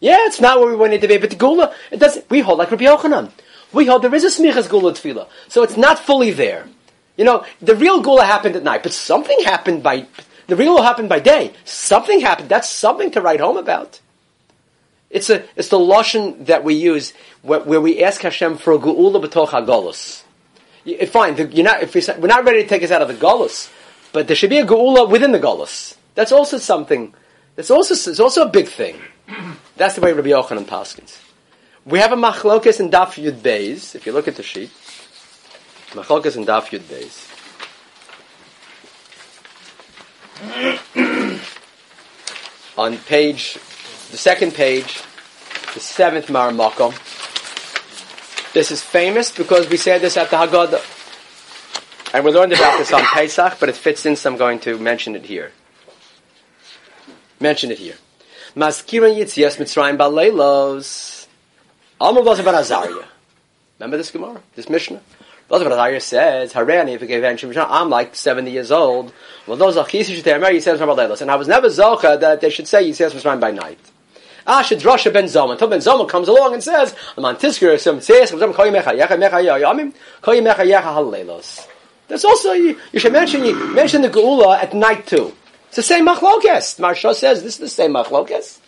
Yeah, it's not where we wanted to be, but the gula, it doesn't, we hold like Rabbi Yochanan. We hold there is a smichas gula tefillah. So it's not fully there. You know, the real gula happened at night, but something happened by, the real gula happened by day. Something happened. That's something to write home about. It's a, it's the lashon that we use where, where we ask Hashem for a geula b'toch. Y- eh, Fine, the, you're not, if we, say- we're not ready to take us out of the Golos, but there should be a Geula within the Golos. That's also something, that's also, it's also a big thing. That's the way Rabbi Yochanan Paskins. We have a machlokas in Daf Yud Beis, if you look at the sheet. Machlokas in Daf Yud Beis. On page, the second page, the seventh Maramakom. This is famous because we said this at the Haggadah. And we learned about this on Pesach, but it fits in, so I'm going to mention it here. Mention it here. Maskiran Yitzias Mitzrayim Baleilos. Amr Lazav ben Azariah. Remember this Gemara? This Mishnah? Lazav ben Azariah says, Harani, if you gave I'm like 70 years old. Well, those are Chisish Temer, Yitzias Mitzrayim Baleilos. And I was never Zocha that they should say Yitzias Mitzrayim by night. Ah, Ashad Rasha ben Zoma. Until ben Zoma comes along and says, I'm on Tisker, some says, I'm Koyi Mecha Yecha Mecha Yamim, Koyi Mecha Yecha Halelos. That's also, you, you should mention, you mention the Geula at night too. It's the same machlokes. Maharsha says this is the same machlokes.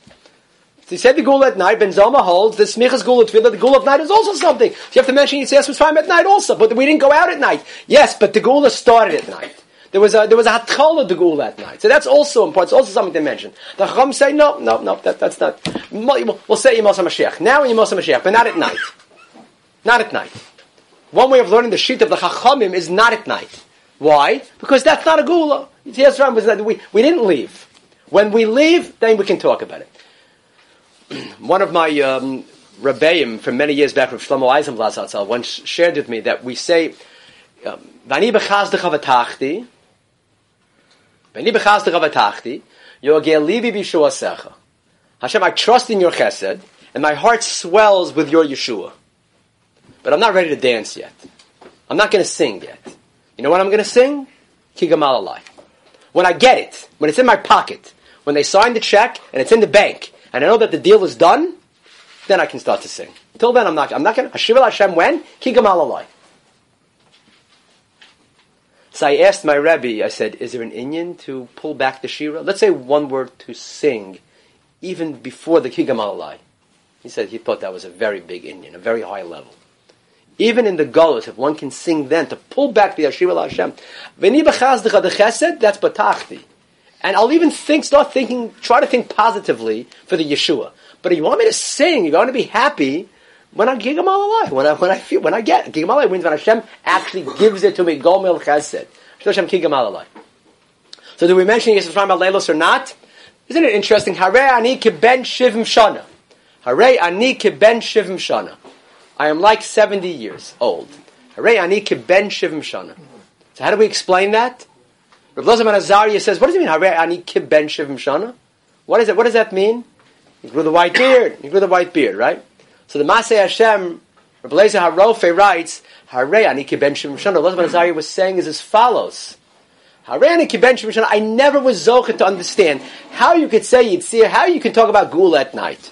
He said the Gula at night, Ben Zoma holds, the Smichas Gula Tefillah, the Gula of night is also something. So you have to mention Yitzias Mitzrayim at night also, but we didn't go out at night. Yes, but the Gula started at night. There was a, there was a Hatchal of the Gula at night. So that's also important. It's also something to mention. The Chacham say, no, no, no, that, that's not. We'll say Yemos HaMashiach. Now in Yemos HaMashiach, but not at night. Not at night. One way of learning the sheet of the Chachamim is not at night. Why? Because that's not a Gula. Yes, was we, we didn't leave. When we leave, then we can talk about it. One of my um, Rebbeim from many years back, from Shlomo Eisenblatt Zatzal, once shared with me that we say, um, "Vani bechazdecha v'tachti, v'ani bechazdecha v'tachti, yogel libi b'shuasecha." Hashem, I trust in your chesed, and my heart swells with your Yeshua. But I'm not ready to dance yet. I'm not going to sing yet. You know what I'm going to sing? Kigamal. When I get it, when it's in my pocket, when they sign the check and it's in the bank, and I know that the deal is done, then I can start to sing. Till then, I'm not. I'm not going to. Hashiva Hashem when Kigamal Alai. So I asked my Rebbe. I said, "Is there an Inyan to pull back the shira? Let's say one word to sing, even before the Kigamal Alai." He said he thought that was a very big Inyan, a very high level. Even in the Golos, if one can sing then to pull back the Yashiva Hashem, V'ni b'chazdecha the chesed, that's batachti. And I'll even think, start thinking, try to think positively for the Yeshua. But if you want me to sing, you want to be happy, when I Kigamal Alai, when I when I feel when I get gig alive wins when Hashem actually gives it to me. Gomel chesed. Hashem Kigamal Alai. So do we mention Yisrael Mitzrayim Leilos or not? Isn't it interesting? Hare ani keben shivim shana. Hare ani keben shivim shana. I am like 70 years old. Hare ani keben shivim shana. So how do we explain that? Rav Loza ben Azariah says, what does it mean? Ani keben shivim shana? What is it? What does that mean? He grew the white beard. He grew the white beard, right? So the Masay Hashem, Rav Lezer Harofe writes, Hare ani keben shivim shana. Ben Azariah was saying is as follows. Hare ani keben shivim shana. I never was zocha to understand how you could say Yitzir, how you can talk about Gula at night.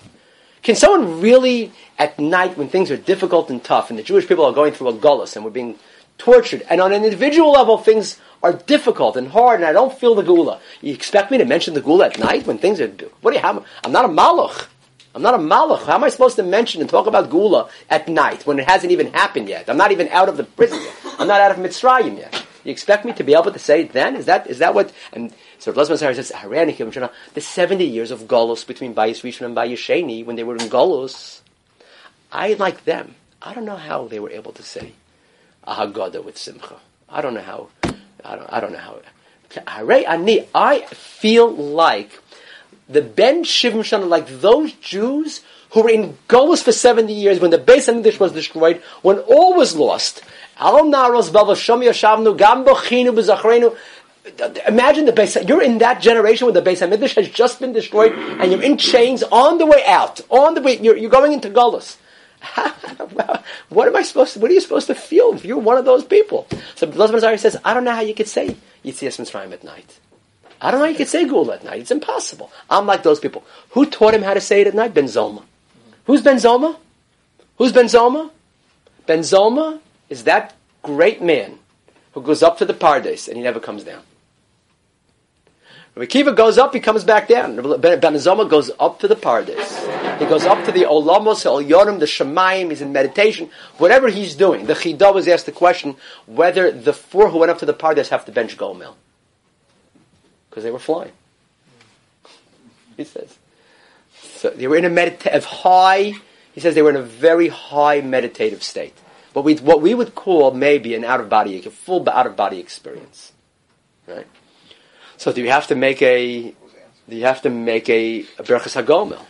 Can someone really, at night, when things are difficult and tough, and the Jewish people are going through a gullus and we're being tortured, and on an individual level, things are difficult and hard, and I don't feel the gula. You expect me to mention the gula at night when things are? What do you have? I'm not a malach. I'm not a malach. How am I supposed to mention and talk about gula at night when it hasn't even happened yet? I'm not even out of the prison yet. I'm not out of Mitzrayim yet. You expect me to be able to say it then? Is that is that what? And so Rasman says, the 70 years of Golos between Bayis Rishon and Bayis Sheni, when they were in Golos, I like them. I don't know how they were able to say a Haggadah with Simcha. I don't know how. I don't, I don't know how. I feel like the Ben Shivim Shana, like those Jews who were in Golos for 70 years when the Beis Hamikdash was destroyed, when all was lost. Imagine the base. You're in that generation when the Beis Hamikdash has just been destroyed, and you're in chains on the way out. On the way, you're, you're going into Golos. what am I supposed to? What are you supposed to feel if you're one of those people? So Lazar says, I don't know how you could say Yitzias Mitzrayim at night. I don't know how you could say Gula at night. It's impossible. I'm like those people. Who taught him how to say it at night? Ben Zoma. Who's Ben Zoma? Who's Ben Zoma? Ben Zoma is that great man who goes up to the Pardes and he never comes down. Rabbi goes up, he comes back down. Ben Zoma goes up to the Pardes He goes up to the Olamos, Elyonim, the Shemayim, he's in meditation. Whatever he's doing, the Chidah was asked the question whether the four who went up to the Pardes have to bench Gomel. Because they were flying. He says. So they were in a meditative high, he says they were in a very high meditative state. What we, what we would call maybe an out of body, a full out of body experience. Right? So do you have to make a, do you have to make a, a HaGomel?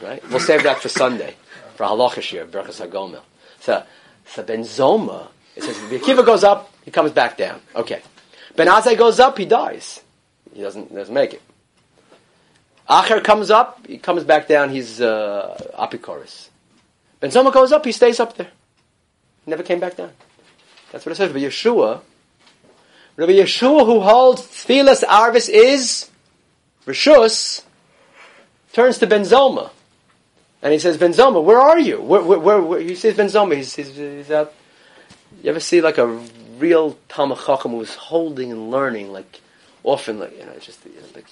Right? We'll save that for Sunday, for Halachish year, Berachas HaGomel. So, so Ben Zoma, it says, if Akiva goes up, he comes back down. Okay. Ben Azai goes up, he dies. He doesn't, doesn't make it. Acher comes up, he comes back down, he's uh, Apikoris. Ben Zoma goes up, he stays up there. Never came back down. That's what it says. But Yehoshua, Rabbi Yehoshua who holds Tfilas Arvis is Rishus, turns to Ben Zoma. And he says, Ben Zoma, where are you? Where, where, where? He says, Ben Zoma, he's, he's, he's out. You ever see like a real Talmud who's holding and learning, like often, like, you know, just, you know, like,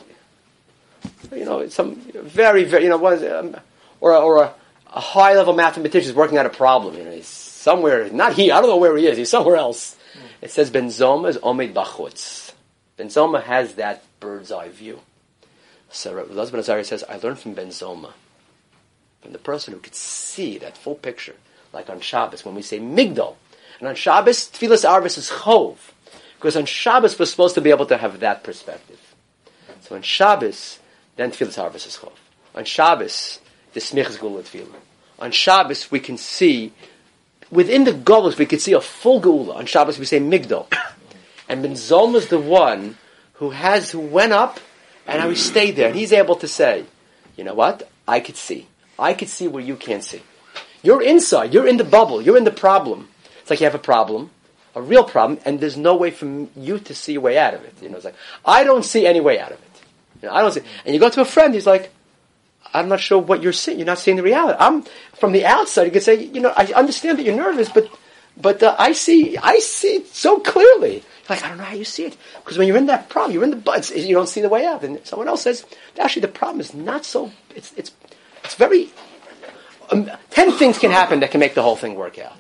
you know, some very, very, you know, one, um, or a, or a, a high level mathematician is working out a problem. You know, he's somewhere, not he, I don't know where he is. He's somewhere else. It says Ben Zoma is Omed Bachutz. Ben Zoma has that bird's eye view. So Rabbi Azariah says, I learned from Ben Zoma, from the person who could see that full picture, like on Shabbos when we say Migdal. And on Shabbos, Tfilas Arvis is Chov. Because on Shabbos we're supposed to be able to have that perspective. So on Shabbos, then Tfilas Arvis is Chov. On Shabbos, the Smich is Gula Tfilah. On Shabbos, we can see, within the Golos, we could see a full Geula. On Shabbos, we say Migdal. And Ben Zoma is the one who has, who went up, and how he stayed there. And he's able to say, you know what? I could see. I could see where you can't see. You're inside. You're in the bubble. You're in the problem. It's like you have a problem, a real problem, and there's no way for you to see a way out of it. You know, it's like, I don't see any way out of it. You know, I don't see. And you go to a friend, he's like, I'm not sure what you're seeing. You're not seeing the reality. I'm from the outside. You could say, you know, I understand that you're nervous, but but uh, I see I see it so clearly. Like I don't know how you see it because when you're in that problem, you're in the buds. You don't see the way out. And someone else says, actually, the problem is not so. It's it's it's very. Um, ten things can happen that can make the whole thing work out.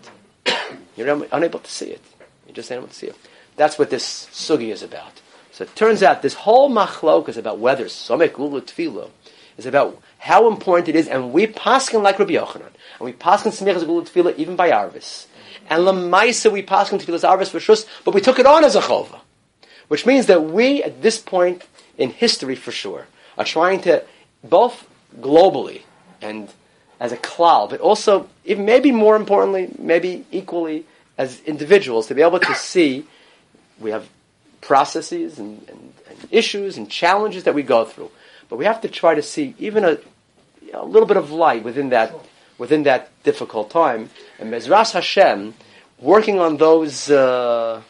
You're un- unable to see it. You're just unable to see it. That's what this sugi is about. So it turns out this whole machlok is about whether somek ulu tefillah is about how important it is, and we paskin like Rabbi Yochanan, and we paskin smichas ulu tefillah even by Arvis. And lemaisa we paskin tefillah's Arvis for shus, but we took it on as a chova, which means that we at this point in history for sure are trying to both globally and as a cloud, but also, maybe more importantly, maybe equally as individuals, to be able to see we have processes and, and, and, issues and challenges that we go through, but we have to try to see even a, a little bit of light within that within that difficult time. And Mezras Hashem, working on those, uh,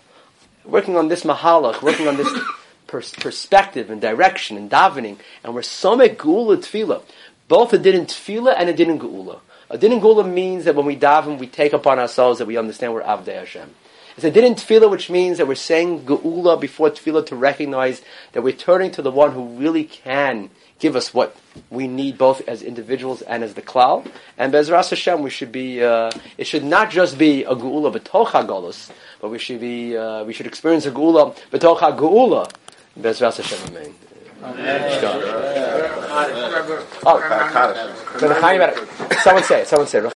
working on this mahalach, working on this pers- perspective and direction and davening, and we're somek gula tefillah both a din in tefillah and a din in geula. A din in geula means that when we daven, we take upon ourselves that we understand we're avdei Hashem. It's a din in tefillah, which means that we're saying geula before tefillah to recognize that we're turning to the one who really can give us what we need, both as individuals and as the cloud. And Bezras Hashem, we should be. Uh, it should not just be a geula betocha golus, but we should be. Uh, we should experience a geula betocha geula. Bezras Hashem, amen. Oh, someone say it. Someone say it.